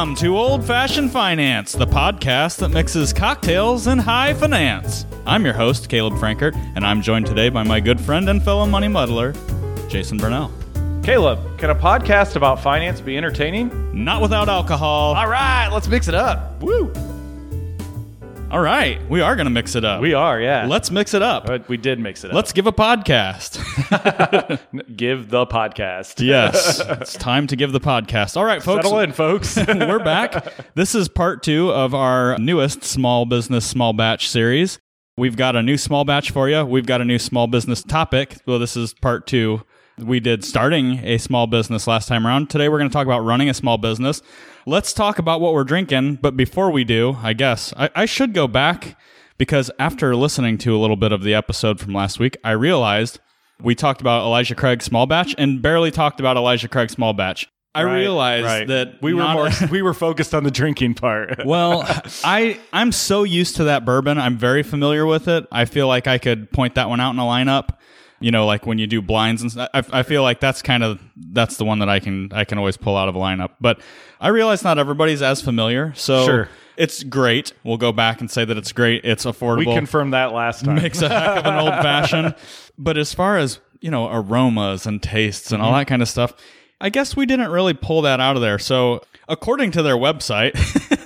Welcome to Old Fashioned Finance, the podcast that mixes cocktails and high finance. I'm your host, Caleb Frankert, and I'm joined today by my good friend and fellow money muddler, Jason Burnell. Caleb, can a podcast about finance be entertaining? Not without alcohol. All right, let's mix it up. Woo! All right, we are going to mix it up. We are, yeah. Let's mix it up. but we did mix it up. Let's give a podcast. give the podcast. yes, it's time to give the podcast. All right, folks. Settle in, folks. We're back. This is part two of our newest small business small batch series. We've got a new small batch for you. We've got a new small business topic. Well, this is part two. We did starting a small business last time around. Today, we're going to talk about running a small business. Let's talk about what we're drinking. But before we do, I guess I, I should go back because after listening to a little bit of the episode from last week, I realized we talked about Elijah Craig small batch and barely talked about Elijah Craig small batch. I Right, realized right. that we were more we were focused on the drinking part. well, I I'm so used to that bourbon. I'm very familiar with it. I feel like I could point that one out in a lineup. You know, like when you do blinds and stuff. I, I feel like that's kind of that's the one that I can I can always pull out of a lineup. But I realize not everybody's as familiar. So Sure. it's great. We'll go back and say that it's great. It's affordable. we confirmed that last time. makes a heck of an old fashioned. But as far as, you know, aromas and tastes and all mm-hmm. that kind of stuff, I guess we didn't really pull that out of there. So, according to their website,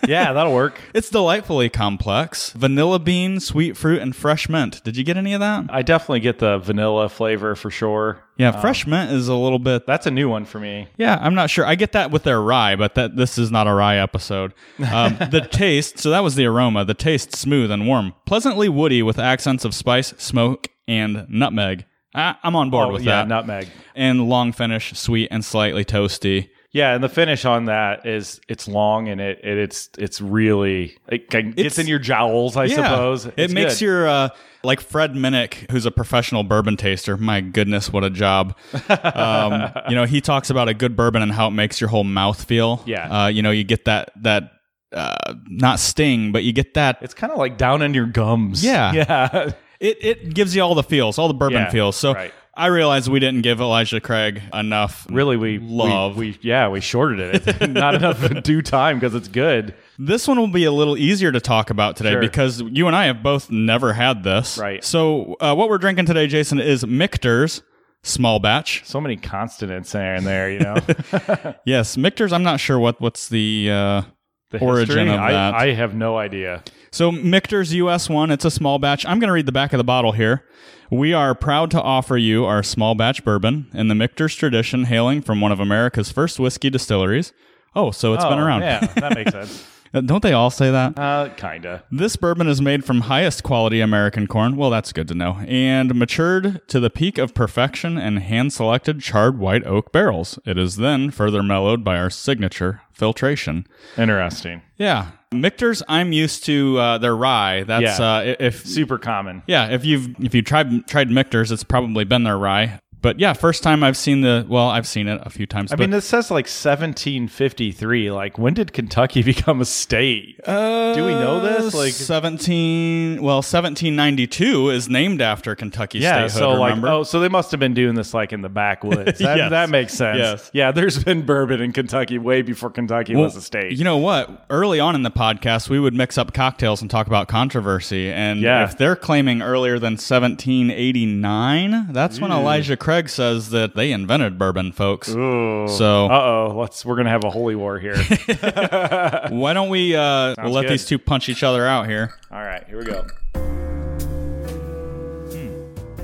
yeah, that'll work. it's delightfully complex. Vanilla bean, sweet fruit, and fresh mint. Did you get any of that? I definitely get the vanilla flavor for sure. Yeah, fresh mint is a little bit. That's a new one for me. Yeah, I'm not sure. I get that with their rye, but that this is not a rye episode. Um, the taste, so that was the aroma. The taste smooth and warm, pleasantly woody with accents of spice, smoke, and nutmeg. I, I'm on board Oh, with yeah, that. nutmeg. and long finish, sweet and slightly toasty. Yeah, and the finish on that is it's long and it, it it's it's really it gets It's- in your jowls, I suppose. it makes good. your uh, like Fred Minnick, who's a professional bourbon taster. My goodness, what a job! um, you know, he talks about a good bourbon and how it makes your whole mouth feel. Yeah. uh, you know, you get that that uh, not sting, but you get that. It's kind of like down in your gums. Yeah. Yeah. It it gives you all the feels, all the bourbon Yeah, feels. So. right. I realized we didn't give Elijah Craig enough. really, we Love. We, we yeah, we shorted it. Not enough due time because it's good. This one will be a little easier to talk about today Sure. because you and I have both never had this. Right. So, uh, what we're drinking today, Jason, is Michter's small batch. So many consonants there and there. You know, Yes, Michter's. I'm not sure what what's the uh, the origin history, of I, that. I have no idea. So Michter's US one. It's a small batch. I'm going to read the back of the bottle here. We are proud to offer you our small batch bourbon in the Michter's tradition, hailing from one of America's first whiskey distilleries. Oh, so it's been Oh, around. Yeah, that makes sense. Uh, Don't they all say that? Uh, kinda. This bourbon is made from highest quality American corn. Well, that's good to know. And matured to the peak of perfection in hand selected charred white oak barrels. It is then further mellowed by our signature filtration. Interesting. Yeah. Michter's, I'm used to uh, their rye. That's Yeah. uh, if Super common. yeah, if you've if you tried tried Michter's, it's probably been their rye. But yeah, first time I've seen the well, I've seen it a few times. I mean, it says like 1753. Like, when did Kentucky become a state? uh, do we know this? Like- 17 well, 1792 is named after Kentucky Yeah, statehood, so like, remember? oh, so they must have been doing this like in the backwoods. That, Yes. that makes sense. Yes. Yeah, there's been bourbon in Kentucky way before Kentucky was a state. You know what? Early on in the podcast, we would mix up cocktails and talk about controversy. And Yeah. if they're claiming earlier than 1789, that's when Elijah Craig says that they invented bourbon, folks. Ooh. So Uh oh, let's we're gonna have a holy war here. why don't we uh, we'll let good. these two punch each other out here? All right, here we go.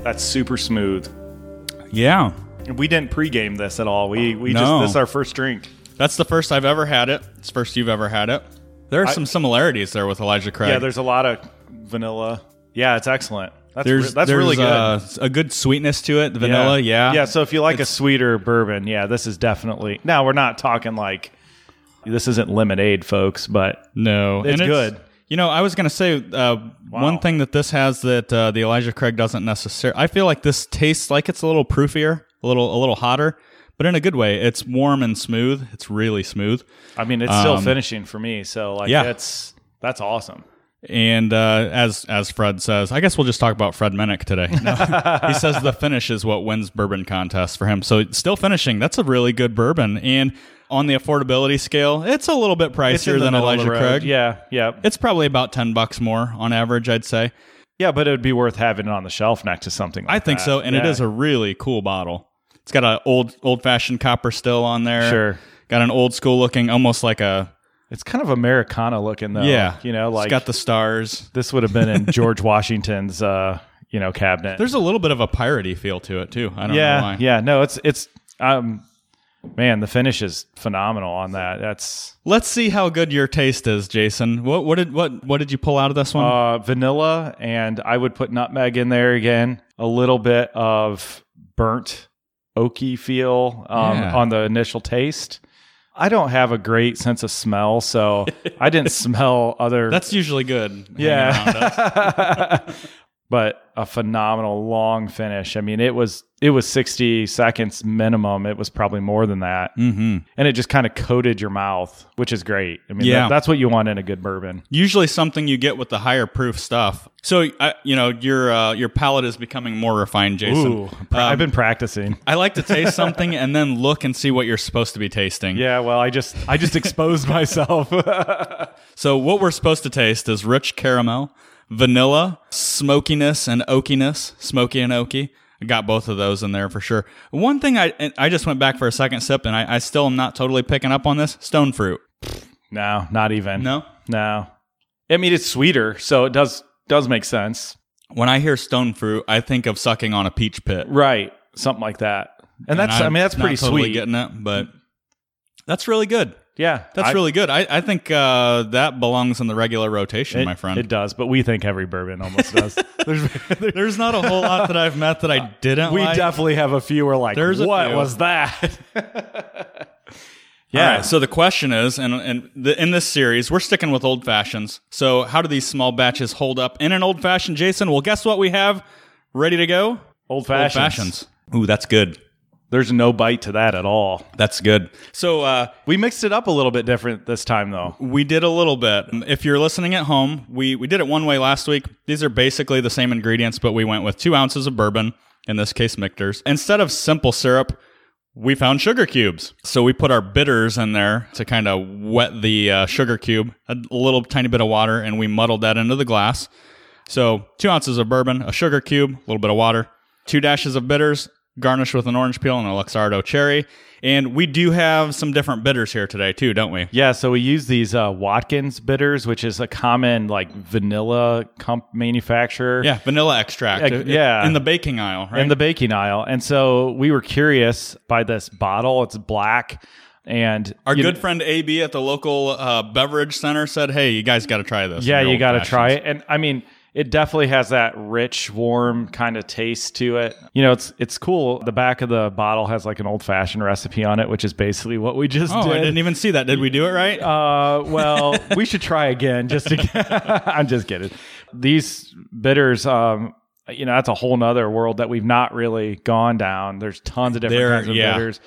That's super smooth. Yeah. We didn't pregame this at all. We we No. just this is our first drink. That's the first I've ever had it. It's the first you've ever had it. There are I- some similarities there with Elijah Craig. Yeah, there's a lot of vanilla. Yeah, it's excellent. That's there's re- that's there's, really good. uh, a good sweetness to it. The vanilla, yeah. Yeah, so if you like a sweeter bourbon, yeah, this is definitely. Now, we're not talking like this isn't lemonade, folks, but No, It's good. You know, I was going to say uh, one thing that this has that uh, the Elijah Craig doesn't necessarily. I feel like this tastes like it's a little proofier, a little a little hotter, but in a good way. It's warm and smooth. It's really smooth. I mean, it's still Um, finishing for me. So like yeah. that's that's awesome. And uh, as as Fred says, I guess we'll just talk about Fred Minnick today. No. he says the finish is what wins bourbon contests for him. So still finishing. That's a really good bourbon. And on the affordability scale, it's a little bit pricier than middle of the Elijah. Craig. Yeah, yeah, It's probably about 10 bucks more on average, I'd say. yeah. But it would be worth having it on the shelf next to something. Like I think that. so, and it Yeah. is a really cool bottle. It's got an old old fashioned copper still on there. Sure. Got an old school looking, almost like a It's kind of Americana looking though. yeah. you know, like it's got the stars. this would have been in George Washington's, uh, you know, cabinet. There's a little bit of a piratey feel to it too. I don't know yeah, why. yeah. No, it's it's um, man, the finish is phenomenal on that. That's Let's see how good your taste is, Jason. What what did what what did you pull out of this one? uh, vanilla, and I would put nutmeg in there again. A little bit of burnt oaky feel um, Yeah. on the initial taste. I don't have a great sense of smell, so I didn't smell other. That's usually good. hanging around us. yeah, but a phenomenal long finish. I mean, it was it was sixty seconds minimum. It was probably more than that, hmm and it just kind of coated your mouth, which is great. I mean, Yeah. that- that's what you want in a good bourbon. Usually something you get with the higher proof stuff. So I, you know your uh, your palate is becoming more refined, Jason. Ooh, I've been practicing. I like to taste something and then look and see what you're supposed to be tasting. Yeah, well, I just I just exposed myself. So what we're supposed to taste is rich caramel, vanilla, smokiness and oakiness, smoky and oaky. I got both of those in there for sure. One thing I I just went back for a second sip and I, I still am not totally picking up on this stone fruit. no, not even. No, no. I mean, it's sweeter, so it does does make sense. when I hear stone fruit, I think of sucking on a peach pit. Right, something like that. And that's I I'm mean that's pretty totally sweet. Getting it, but that's really good. Yeah, That's I- really good. I, I think uh, that belongs in the regular rotation, it, my friend. It does, but we think every bourbon almost does. There's, There's not a whole lot that I've met that I didn't we like. definitely have a few. We're like, There's what was that? All right, so the question is, and, and the, in this series, we're sticking with old fashions. So, how do these small batches hold up in an old fashioned, Jason? Well, guess what we have ready to go? old Old fashions. fashions. Ooh, that's good. There's no bite to that at all. That's good. So, uh, We mixed it up a little bit different this time, though. we did a little bit. If you're listening at home, we, we did it one way last week. These are basically the same ingredients, but we went with two ounces of bourbon, in this case, Michter's. Instead of simple syrup, we found sugar cubes. So we put our bitters in there to kind of wet the uh, sugar cube, a little tiny bit of water, and we muddled that into the glass. So two ounces of bourbon, a sugar cube, a little bit of water, two dashes of bitters, garnished with an orange peel and a Luxardo cherry. And we do have some different bitters here today, too, don't we? Yeah, so we use these uh, Watkins bitters, which is a common like vanilla comp manufacturer. Yeah, vanilla extract. Yeah, yeah. In the baking aisle, right? in the baking aisle. And so we were curious by this bottle. It's black. And Our good friend AB at the local uh, beverage center said, "Hey, you guys got to try this." Yeah, you got to try it. And I mean, it definitely has that rich, warm kind of taste to it. You know, it's it's cool. The back of the bottle has like an old fashioned recipe on it, which is basically what we just Oh, did. I didn't even see that. Did we do it right? Uh, well, we should try again. Just to, I'm just kidding. These bitters, um, you know, that's a whole nother world that we've not really gone down. There's tons of different There- kinds of yeah. bitters,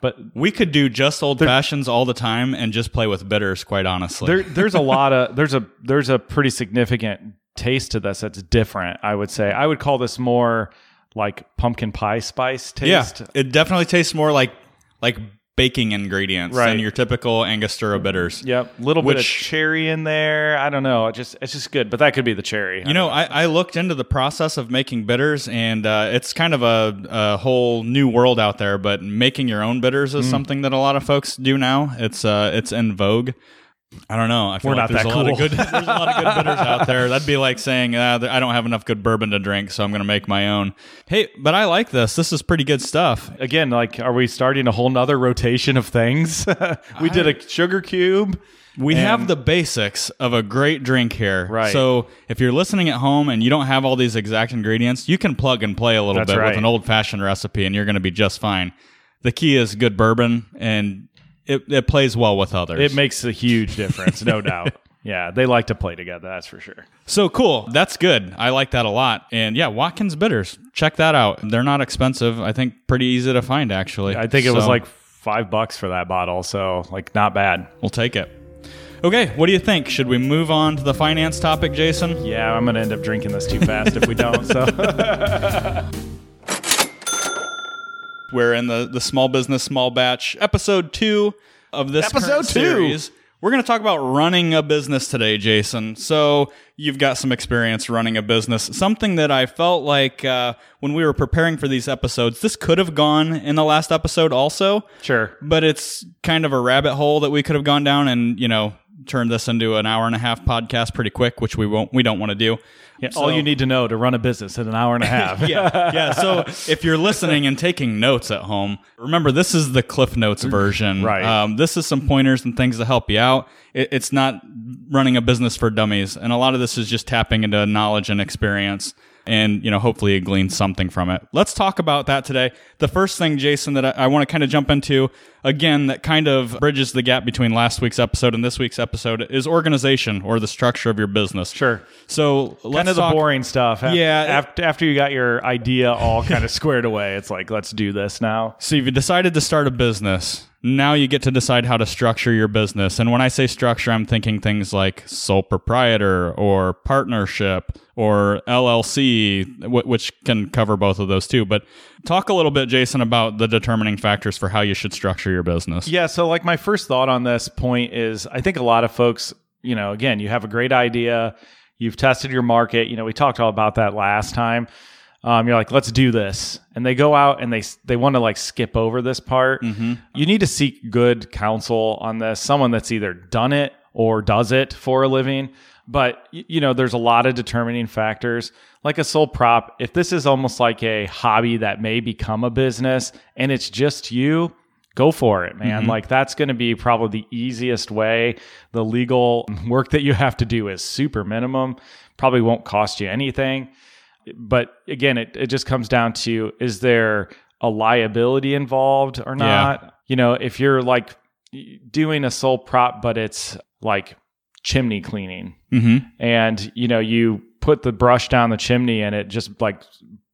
but we could do just old fashions all the time and just play with bitters. Quite honestly, there, there's a lot of there's a there's a pretty significant taste to this that's different. I would say I would call this more like pumpkin pie spice taste. yeah, it definitely tastes more like like baking ingredients Right. than your typical Angostura bitters. Yep, little bit of Which- cherry in there. I don't know. It just it's just good, but that could be the cherry. You know, I, I looked into the process of making bitters, and uh, it's kind of a, a whole new world out there. But making your own bitters Mm. is something that a lot of folks do now. It's uh, it's in vogue. I don't know. I feel We're like not there's that a lot of cool. good. There's a lot of good bitters out there. That'd be like saying uh, I don't have enough good bourbon to drink, so I'm going to make my own. Hey, but I like this. This is pretty good stuff. again, like, are we starting a whole nother rotation of things? we did a sugar cube. We have the basics of a great drink here. Right. So if you're listening at home and you don't have all these exact ingredients, you can plug and play a little That's bit right. with an old fashioned recipe and you're going to be just fine. The key is good bourbon and it, it plays well with others. It makes a huge difference, no doubt. Yeah, they like to play together. That's for sure. so cool. That's good. I like that a lot. And yeah, Watkins Bitters. Check that out. They're not expensive. I think pretty easy to find actually. I think it was like five bucks for that bottle, so like not bad. we'll take it. Okay, what do you think? Should we move on to the finance topic, Jason? Yeah, I'm gonna end up drinking this too fast if we don't. So We're in the, the small business, small batch episode two. of this Episode two. series. We're going to talk about running a business today, Jason. So you've got some experience running a business. Something that I felt like uh, when we were preparing for these episodes, this could have gone in the last episode also, Sure. but it's kind of a rabbit hole that we could have gone down and you know turned this into an hour and a half podcast pretty quick, which we won't. We don't want to do. Yeah, all you need to know to run a business in an hour and a half. yeah, yeah. So if you're listening and taking notes at home, remember this is the Cliff Notes version. Right. Um, this is some pointers and things to help you out. It, it's not running a business for dummies, and a lot of this is just tapping into knowledge and experience. And you know, hopefully, you glean something from it. Let's talk about that today. The first thing, Jason, that I, I want to kind of jump into again, that kind of bridges the gap between last week's episode and this week's episode, is organization or the structure of your business. Sure. So let's Kind of the boring stuff. Yeah. After, after you got your idea all kind of squared away, it's like, let's do this now. So you've decided to start a business. Now you get to decide how to structure your business. And when I say structure, I'm thinking things like sole proprietor or partnership or LLC, wh- which can cover both of those too. But talk a little bit, Jason, about the determining factors for how you should structure your business. Yeah. So, like, my first thought on this point is I think a lot of folks, you know, again, you have a great idea, you've tested your market. You know, we talked all about that last time. Um, you're like, let's do this, and they go out and they they want to like skip over this part. You need to seek good counsel on this, someone that's either done it or does it for a living. But you know, there's a lot of determining factors. Like a sole prop, if this is almost like a hobby that may become a business and it's just you, go for it, man. Like that's going to be probably the easiest way. The legal work that you have to do is super minimum, probably won't cost you anything. But again, it, it just comes down to is there a liability involved or not? You know, if you're like doing a sole prop, but it's like chimney cleaning Mm-hmm. and you know you put the brush down the chimney and it just like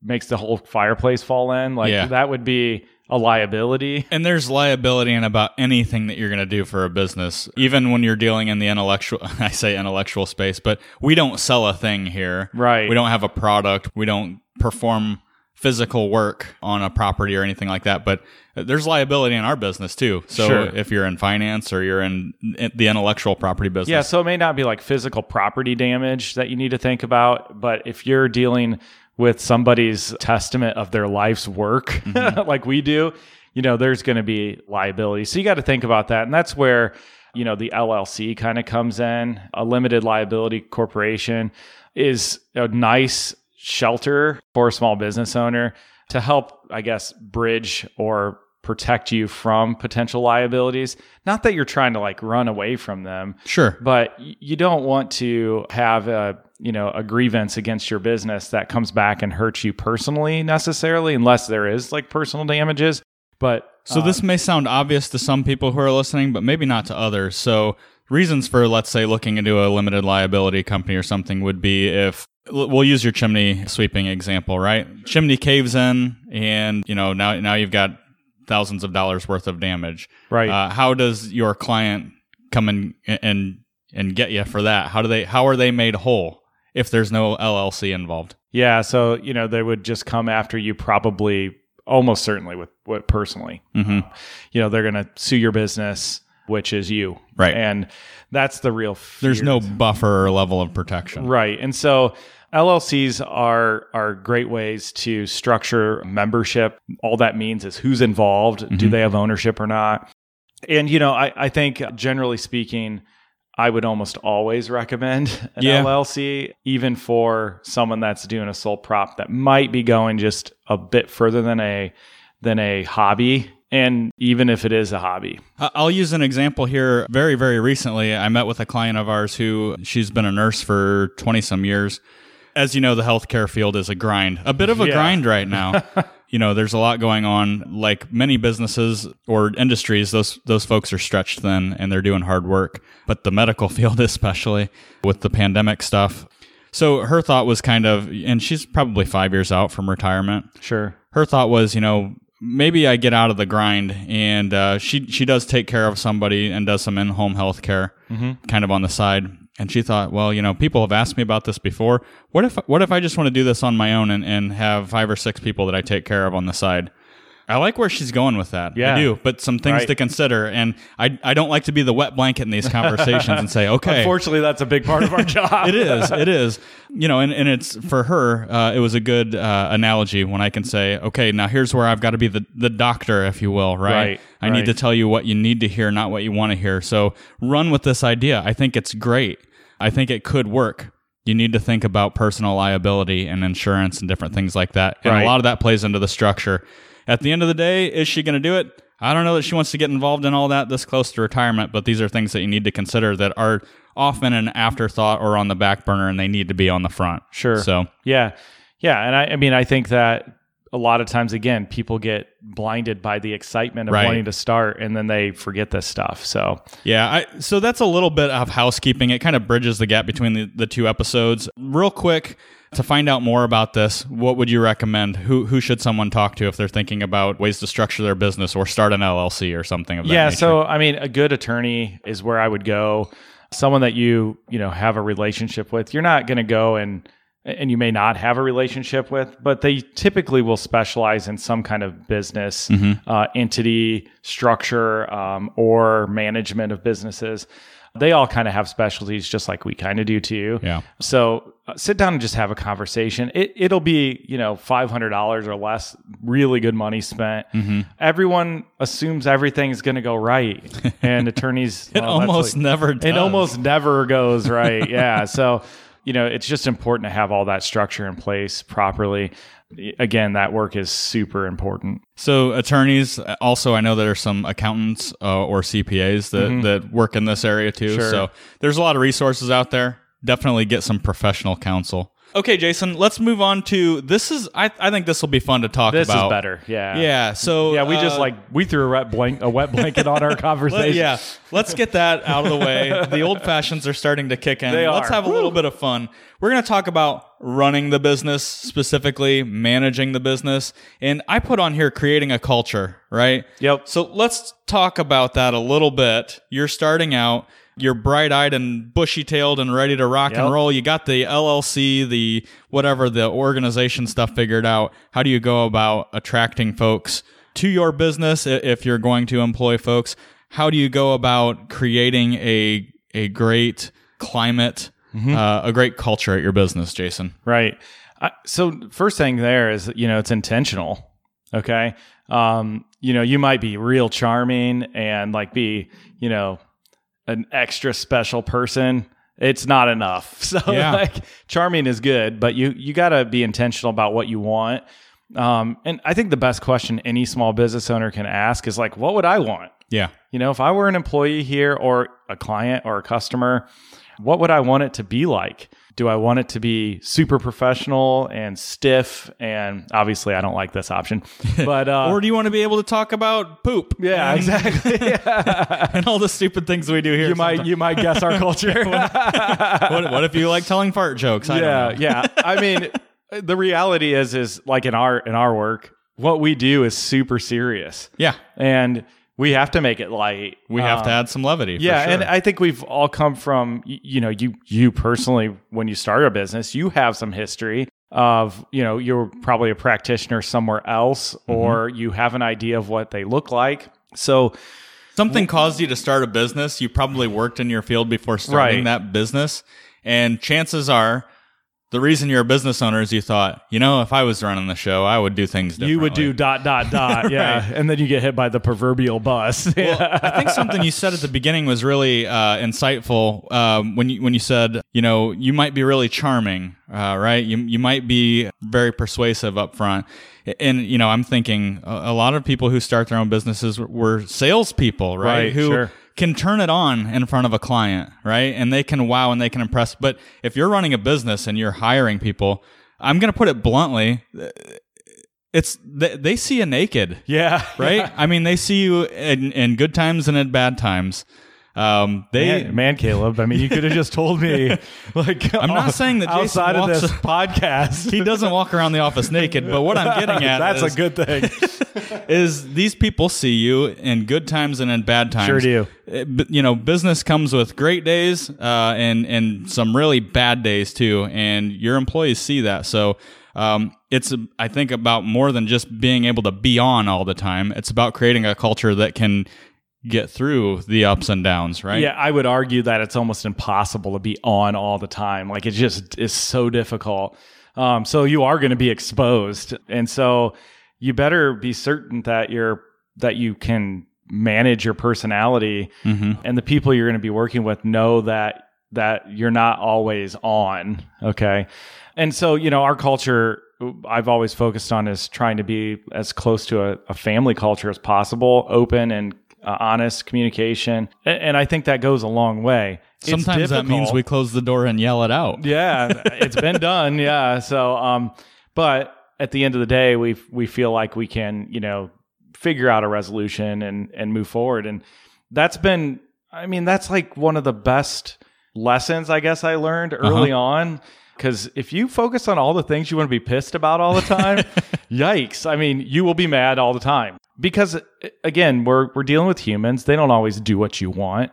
makes the whole fireplace fall in like Yeah. that would be a liability And there's liability in about anything that you're going to do for a business, even when you're dealing in the intellectual, I say intellectual space, but we don't sell a thing here. Right. We don't have a product. We don't perform physical work on a property or anything like that. But there's liability in our business too. So Sure. if you're in finance or you're in the intellectual property business. yeah so it may not be like physical property damage that you need to think about but if you're dealing with somebody's testament of their life's work Mm-hmm. like we do you know there's going to be liability. So you got to think about that. And that's where you know the llc kind of comes in. A limited liability corporation is a nice shelter for a small business owner to help i guess bridge or protect you from potential liabilities not that you're trying to like run away from them Sure. but you don't want to have a you know a grievance against your business that comes back and hurts you personally necessarily unless there is like personal damages but So uh, this may sound obvious to some people who are listening, but maybe not to others. So reasons for let's say looking into a limited liability company or something would be if we'll use your chimney sweeping example, right? Chimney caves in and you know now now you've got thousands of dollars worth of damage. Right. Uh, how does your client come in and and get you for that? How do they how are they made whole if there's no LLC involved? yeah so you know they would just come after you probably almost certainly with what personally hmm you know they're going to sue your business which is you Right. and that's the real There's no buffer or level of protection. Right. And so LLCs are are great ways to structure membership. All that means is who's involved, do Mhm. they have ownership or not? And you know, I, I think generally speaking, I would almost always recommend an Yeah. LLC, even for someone that's doing a sole prop that might be going just a bit further than a than a hobby. And even if it is a hobby. I'll use an example here. Very, very recently, I met with a client of ours who she's been a nurse for 20 some years. As you know, the healthcare field is a grind, a bit of a Yeah. grind right now. you know, there's a lot going on. Like many businesses or industries, those those folks are stretched thin and they're doing hard work. But the medical field, especially with the pandemic stuff. So her thought was kind of, and she's probably five years out from retirement Sure. her thought was, you know, maybe I get out of the grind, and uh, she she does take care of somebody and does some in home health care, kind of on the side. And she thought, well, you know, people have asked me about this before. What if what if I just want to do this on my own and, and have five or six people that I take care of on the side? I like where she's going with that. Yeah. I do, but some things Right. to consider. And I, I don't like to be the wet blanket in these conversations and say, okay, Unfortunately, that's a big part of our job. it is. It is. You know, and, and it's for her, uh, it was a good uh, analogy when I can say, okay, now here's where I've got to be the, the doctor, if you will, right? Right, I need to tell you what you need to hear, not what you want to hear. So run with this idea. I think it's great. I think it could work. You need to think about personal liability and insurance and different things like that. And Right. a lot of that plays into the structure. At the end of the day, is she going to do it? I don't know that she wants to get involved in all that this close to retirement, but these are things that you need to consider that are often an afterthought or on the back burner and they need to be on the front. Sure. So, Yeah. Yeah. And I, I mean, I think that a lot of times, again, people get blinded by the excitement of Right. wanting to start and then they forget this stuff. So, yeah, I, so that's a little bit of housekeeping. It kind of bridges the gap between the, the two episodes. Real quick, to find out more about this, what would you recommend? Who who should someone talk to if they're thinking about ways to structure their business or start an LLC or something of that yeah. nature? So, I mean, a good attorney is where I would go. Someone that you, you know, have a relationship with. You're not going to go and, and you may not have a relationship with, but they typically will specialize in some kind of business Mm-hmm. uh, entity structure um, or management of businesses. They all kind of have specialties, just like we kind of do too. Yeah. So uh, sit down and just have a conversation. It, it'll be you know five hundred dollars or less. Really good money spent. Mm-hmm. Everyone assumes everything's going to go right, and attorneys it well, almost like- never does. it almost never goes right. yeah. So, you know, it's just important to have all that structure in place properly. Again, that work is super important. So attorneys, also I know there are some accountants uh, or CPAs that, that work in this area too. Mm-hmm. Sure. So there's a lot of resources out there. Definitely get some professional counsel. Okay, Jason, let's move on to this is I, I think this will be fun to talk This about. This is better. Yeah. Yeah. So Yeah, we just uh, like we threw a wet blank a wet blanket on our conversation. yeah, let's get that out of the way. The old fashions are starting to kick in. They are. let's have a little bit of fun. We're going to talk about running the business, specifically managing the business. And I put on here creating a culture, right? Yep. So let's talk about that a little bit. You're starting out, you're bright eyed and bushy tailed and ready to rock and roll. You got the LLC, the whatever, the organization stuff figured out. How do you go about attracting folks to your business if you're going to employ folks? How do you go about creating a, a great climate, uh, a great culture at your business, Jason? Right. I, so first thing there is you know it's intentional. Okay. Um, you know you might be real charming and like be you know an extra special person. It's not enough. So Yeah. like charming is good, but you you got to be intentional about what you want. Um, and I think the best question any small business owner can ask is like, what would I want? Yeah. You know, if I were an employee here or a client or a customer, what would I want it to be like? Do I want it to be super professional and stiff? And obviously, I don't like this option. But uh, Or do you want to be able to talk about poop? yeah, and, exactly. and all the stupid things we do here. you might you might guess our culture. what, what if you like telling fart jokes? I yeah, don't know. yeah. I mean, the reality is is like in our in our work, what we do is super serious, Yeah. and we have to make it light. We have to Um, add some levity. for Yeah, sure. and I think we've all come from you know you you personally when you start a business, you have some history of you know you're probably a practitioner somewhere else, Mm-hmm. or you have an idea of what they look like. So something caused you to start a business. You probably worked in your field before starting Right. that business. And chances are the reason you're a business owner is you thought, you know, if I was running the show, I would do things differently. you would do dot dot dot, yeah, and then you get hit by the proverbial bus. Well, I think something you said at the beginning was really uh, insightful um, when you when you said, you know, you might be really charming, uh, right? You you might be very persuasive up front, and you know, I'm thinking a, a lot of people who start their own businesses were salespeople, right? Right, who sure. Can turn it on in front of a client, right? And they can wow and they can impress. But if you're running a business and you're hiring people, I'm going to put it bluntly. It's they, they see you naked yeah, right? I mean, they see you in, in good times and in bad times. Um, they Man, man, Caleb. I mean, you could have just told me. Like, I'm not saying that Jason outside of this podcast. he doesn't walk around the office naked, but what I'm getting at That's is, a good thing. is these people see you in good times and in bad times. Sure do. Uh, You know, business comes with great days uh, and and some really bad days too, and your employees see that. So um, it's I think about more than just being able to be on all the time. It's about creating a culture that can get through the ups and downs. Right? Yeah, I would argue that it's almost impossible to be on all the time. Like it just is so difficult. Um, so you are going to be exposed, and so you better be certain that you're that you can manage your personality, Mhm. and the people you're going to be working with know that that you're not always on. Okay, and so you know our culture. I've always focused on is trying to be as close to a, a family culture as possible, open and uh, honest communication, A- and, I think that goes a long way. It's Sometimes that means we close the door and yell it out. Yeah, it's been done. Yeah. So, um, but at the end of the day, we we feel like we can, you know, figure out a resolution and and move forward. And that's been, I mean, that's like one of the best lessons I guess I learned early on. Because if you focus on all the things you want to be pissed about all the time, yikes! I mean, you will be mad all the time. Because again, we're we're dealing with humans; they don't always do what you want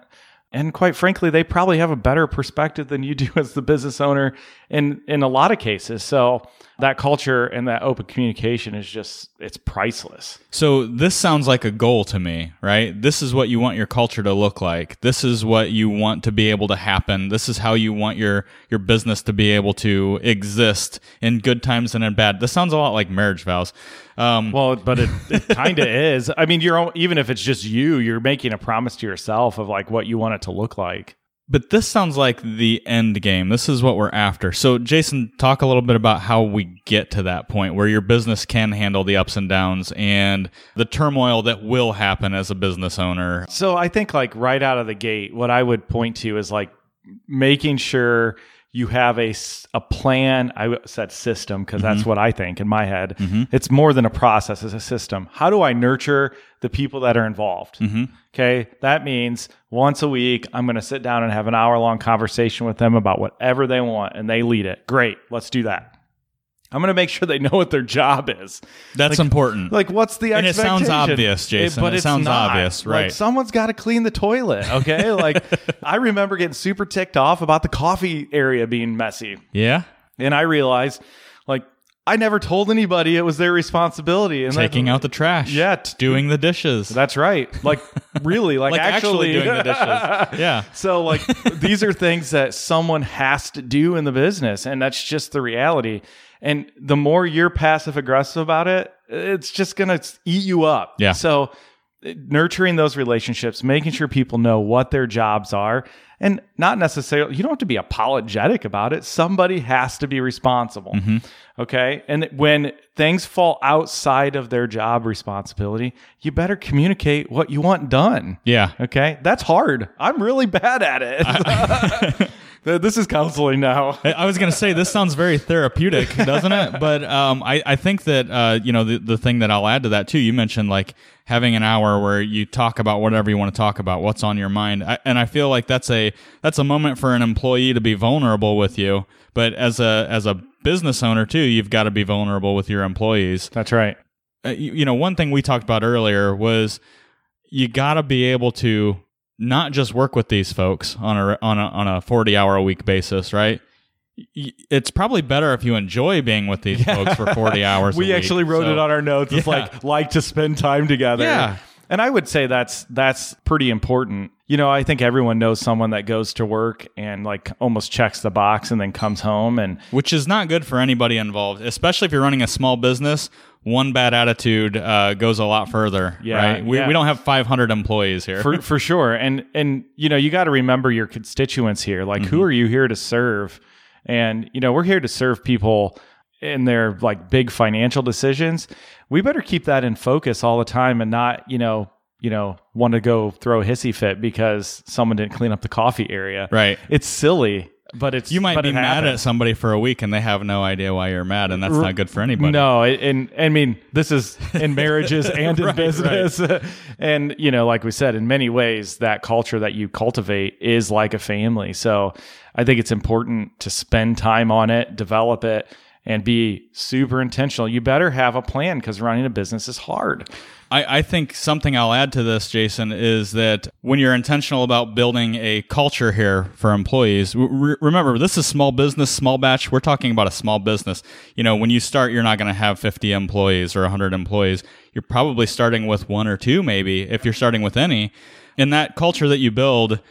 and quite frankly they probably have a better perspective than you do as the business owner in in a lot of cases so that culture and that open communication is just it's priceless So this sounds like a goal to me, right? This is what you want your culture to look like. This is what you want to be able to happen. This is how you want your your business to be able to exist in good times and in bad. This sounds a lot like marriage vows. Um, well but it, it kind of is i mean you're even if it's just you you're making a promise to yourself of like what you want it to look like but this sounds like the end game. This is what we're after. So, Jason, talk a little bit about how we get to that point where your business can handle the ups and downs and the turmoil that will happen as a business owner. So I think like right out of the gate, what I would point to is like making sure you have a, a plan. I said system because that's mm-hmm. what I think in my head. Mm-hmm. It's more than a process, it's a system. How do I nurture the people that are involved? Mm-hmm. Okay. That means once a week, I'm going to sit down and have an hour long conversation with them about whatever they want and they lead it. Great. Let's do that. I'm going to make sure they know what their job is. That's important. Like, what's the And it sounds obvious, Jason. but It sounds not. obvious, Like, right. someone's got to clean the toilet. Okay. like, I remember getting super ticked off about the coffee area being messy, yeah? and I realized, like, I never told anybody it was their responsibility. And that- Taking out the trash. Yeah, t- Doing the dishes. That's right. Like, really, like, like actually, actually, doing the dishes. Yeah. So, like, these are things that someone has to do in the business, and that's just the reality. And the more you're passive aggressive about it, it's just going to eat you up. Yeah. So, nurturing those relationships, making sure people know what their jobs are, and not necessarily, you don't have to be apologetic about it. Somebody has to be responsible. Mm-hmm. Okay. And when things fall outside of their job responsibility, you better communicate what you want done. Yeah. Okay, that's hard. I'm really bad at it. this is counseling now. I- was going to say this sounds very therapeutic, doesn't it? But um, I, I think that uh, you know the the thing that I'll add to that too. You mentioned like having an hour where you talk about whatever you want to talk about, what's on your mind, I, and I feel like that's a that's a moment for an employee to be vulnerable with you. But as a as a business owner too, you've got to be vulnerable with your employees. That's right. uh, you, you know, one thing we talked about earlier was you got to be able to not just work with these folks on a on a on a 40 hour a week basis, right? It's probably better if you enjoy being with these folks for 40 hours. a We week. actually wrote So- it on our notes. It's Yeah. like like to spend time together. Yeah. And I would say that's that's pretty important. You know, I think everyone knows someone that goes to work and like almost checks the box and then comes home and which is not good for anybody involved, especially if you're running a small business. One bad attitude uh, goes a lot further, Yeah, right? We, yeah. we don't have 500 employees here. for for sure. And and you know, you got to remember your constituents here. Like, who are you here to serve? And you know, we're here to serve people in their like big financial decisions. We better keep that in focus all the time, and not you know you know want to go throw a hissy fit because someone didn't clean up the coffee area. right. It's silly. But it's You might be mad at somebody for a week and they have no idea why you're mad, and that's not good for anybody. No, and I mean this is in marriages and in Right, business, and you know, like we said, in many ways, that culture that you cultivate is like a family. So I think it's important to spend time on it, develop it, and be super intentional. You better have a plan because running a business is hard. I, I think something I'll add to this, Jason, is that when you're intentional about building a culture here for employees, re- remember this is small business, small batch. We're talking about a small business. You know, when you start, you're not going to have 50 employees or 100 employees. You're probably starting with one or two, maybe, if you're starting with any. And that culture that you build,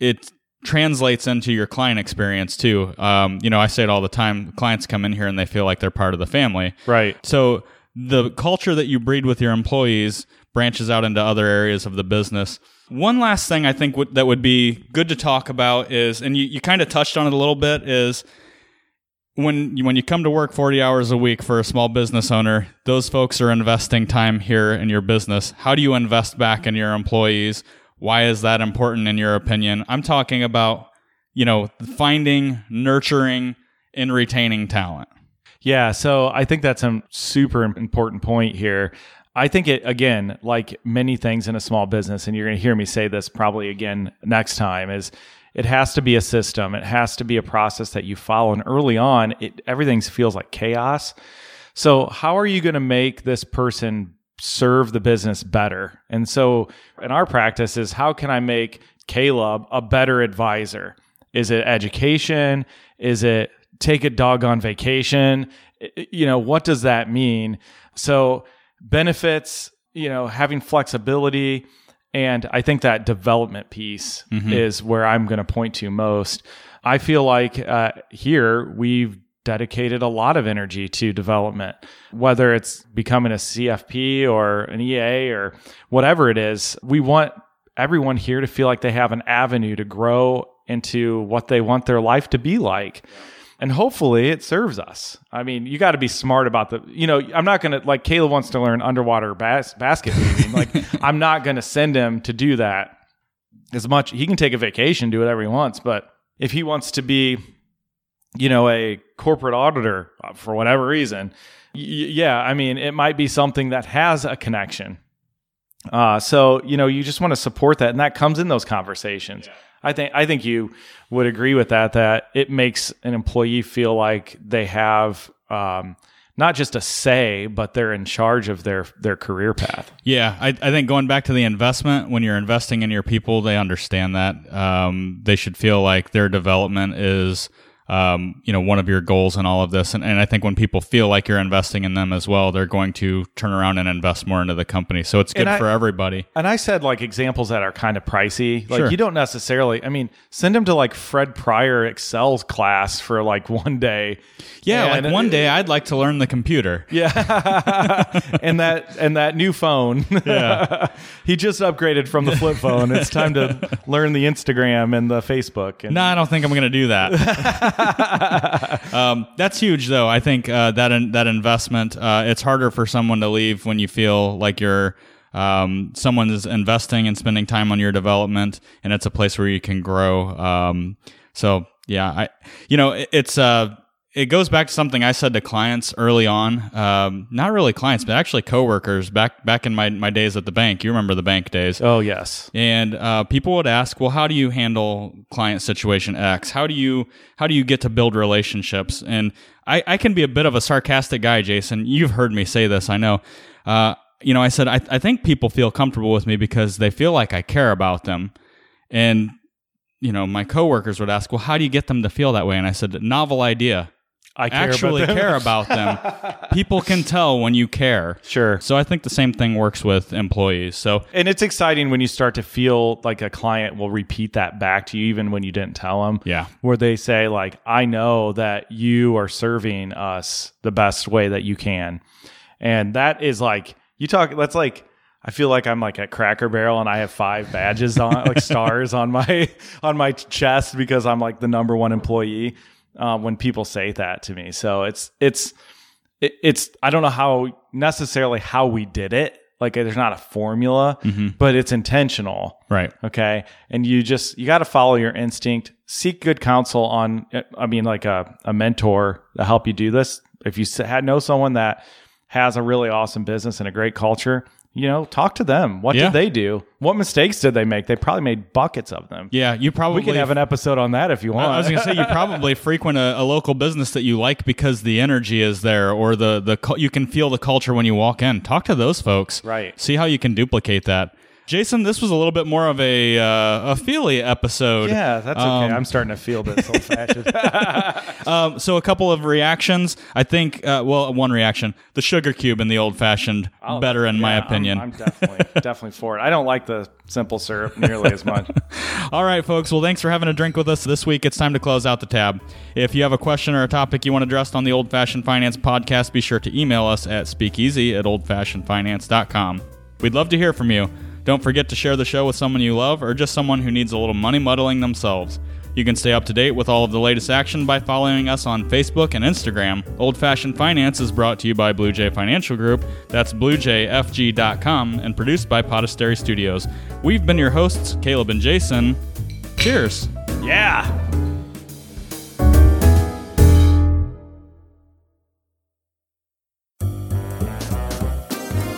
it translates into your client experience too. Um, you know, I say it all the time. Clients come in here and they feel like they're part of the family. Right. So the culture that you breed with your employees branches out into other areas of the business. One last thing I think would, that would be good to talk about is, and you, you kind of touched on it a little bit, is when you, when you come to work 40 hours a week for a small business owner, those folks are investing time here in your business. How do you invest back in your employees? Why is that important in your opinion? I'm talking about, you know, finding, nurturing, and retaining talent. Yeah, so I think that's a super important point here. I think it again, like many things in a small business, and you're going to hear me say this probably again next time, is it has to be a system. It has to be a process that you follow. And early on, it everything feels like chaos. So how are you going to make this person serve the business better? And so in our practice is how can I make Caleb a better advisor? Is it education? Is it take a dog on vacation? You know, what does that mean? So benefits, you know, having flexibility. And I think that development piece is where I'm going to point to most. I feel like uh, here we've dedicated a lot of energy to development, whether it's becoming a CFP or an EA or whatever it is. We want everyone here to feel like they have an avenue to grow into what they want their life to be like. And hopefully it serves us. I mean, you got to be smart about the, you know, I'm not going to, like, Caleb wants to learn underwater bas- basket weaving. like, I'm not going to send him to do that as much. He can take a vacation, do whatever he wants. But if he wants to be, you know, a corporate auditor uh, for whatever reason, y- yeah, I mean, it might be something that has a connection. Uh, so you know, you just want to support that, and that comes in those conversations. I think I think you would agree with that. That it makes an employee feel like they have um, not just a say, but they're in charge of their their career path. Yeah, I, I think going back to the investment, when you're investing in your people, they understand that. Um, they should feel like their development is, um, you know, one of your goals in all of this. And, and I think when people feel like you're investing in them as well, they're going to turn around and invest more into the company. So it's good I- for everybody. And I said like examples that are kind of pricey. Like Sure. you don't necessarily. I mean, send them to like Fred Pryor Excel's class for like one day. Yeah, And- like one day I'd like to learn the computer. Yeah, and that and that new phone. Yeah. he just upgraded from the flip phone. It's time to learn the Instagram and the Facebook. And No, I don't think I'm going to do that. um, that's huge, though. I think uh, that in, that investment. Uh, it's harder for someone to leave when you feel like you're um, someone is investing and spending time on your development, and it's a place where you can grow. Um, so yeah, I you know it, it's uh it goes back to something I said to clients early on. Um, not really clients, but actually coworkers back back in my my days at the bank. You remember the bank days? oh yes, and uh, people would ask, "Well, how do you handle client situation X? How do you how do you get to build relationships?" And I, I can be a bit of a sarcastic guy, Jason. You've heard me say this, I know. Uh, you know, I said I, I think people feel comfortable with me because they feel like I care about them, and you know, my coworkers would ask, "Well, how do you get them to feel that way?" And I said, "Novel idea." I care Actually about care about them. People can tell when you care. Sure. So I think the same thing works with employees. So And it's exciting when you start to feel like a client will repeat that back to you, even when you didn't tell them. yeah, Where they say, like, I know that you are serving us the best way that you can. And that is like, you talk, that's like, I feel like I'm like at Cracker Barrel and I have five badges on, like stars on my on my chest because I'm like the number one employee. Uh, when people say that to me, so it's it's it, it's I don't know how necessarily how we did it. like there's not a formula, but it's intentional. Right. Okay. And you just, you got to follow your instinct, seek good counsel on, I mean, like a, a mentor to help you do this. If you had know someone that has a really awesome business and a great culture, you know, talk to them. What Yeah. did they do? What mistakes did they make? They probably made buckets of them. Yeah, you probably We can have an episode on that if you want. I was going to say you probably frequent a, a local business that you like because the energy is there, or the the you can feel the culture when you walk in. Talk to those folks, Right. See how you can duplicate that. Jason, this was a little bit more of a uh, a feely episode. yeah, that's okay. Um, I'm starting to feel this old fashioned. Um, so a couple of reactions. I think, uh, well, one reaction: the sugar cube and the old fashioned, better in my Yeah, I'm- opinion. I'm, definitely definitely for it. I don't like the simple syrup nearly as much. All right, folks. Well, thanks for having a drink with us this week. It's time to close out the tab. If you have a question or a topic you want addressed on the Old Fashioned Finance podcast, be sure to email us at speakeasy at oldfashionedfinance.com. We'd love to hear from you. Don't forget to share the show with someone you love or just someone who needs a little money muddling themselves. You can stay up to date with all of the latest action by following us on Facebook and Instagram. Old Fashioned Finance is brought to you by Blue Jay Financial Group. That's bluejayfg.com and produced by Podastery Studios. We've been your hosts, Caleb and Jason. Cheers. Yeah.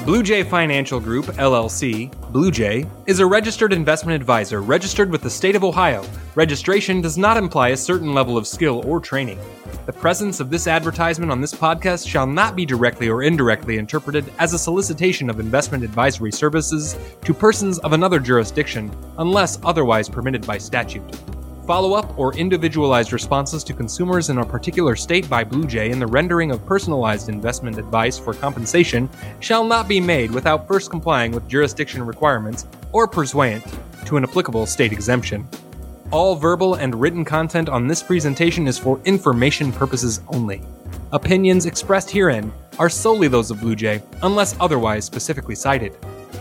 Blue Jay Financial Group, LLC, Blue Jay, is a registered investment advisor registered with the state of Ohio. Registration does not imply a certain level of skill or training. The presence of this advertisement on this podcast shall not be directly or indirectly interpreted as a solicitation of investment advisory services to persons of another jurisdiction unless otherwise permitted by statute. Follow up or individualized responses to consumers in a particular state by Blue Jay in the rendering of personalized investment advice for compensation shall not be made without first complying with jurisdiction requirements or pursuant to an applicable state exemption. All verbal and written content on this presentation is for information purposes only. Opinions expressed herein are solely those of Blue Jay, unless otherwise specifically cited.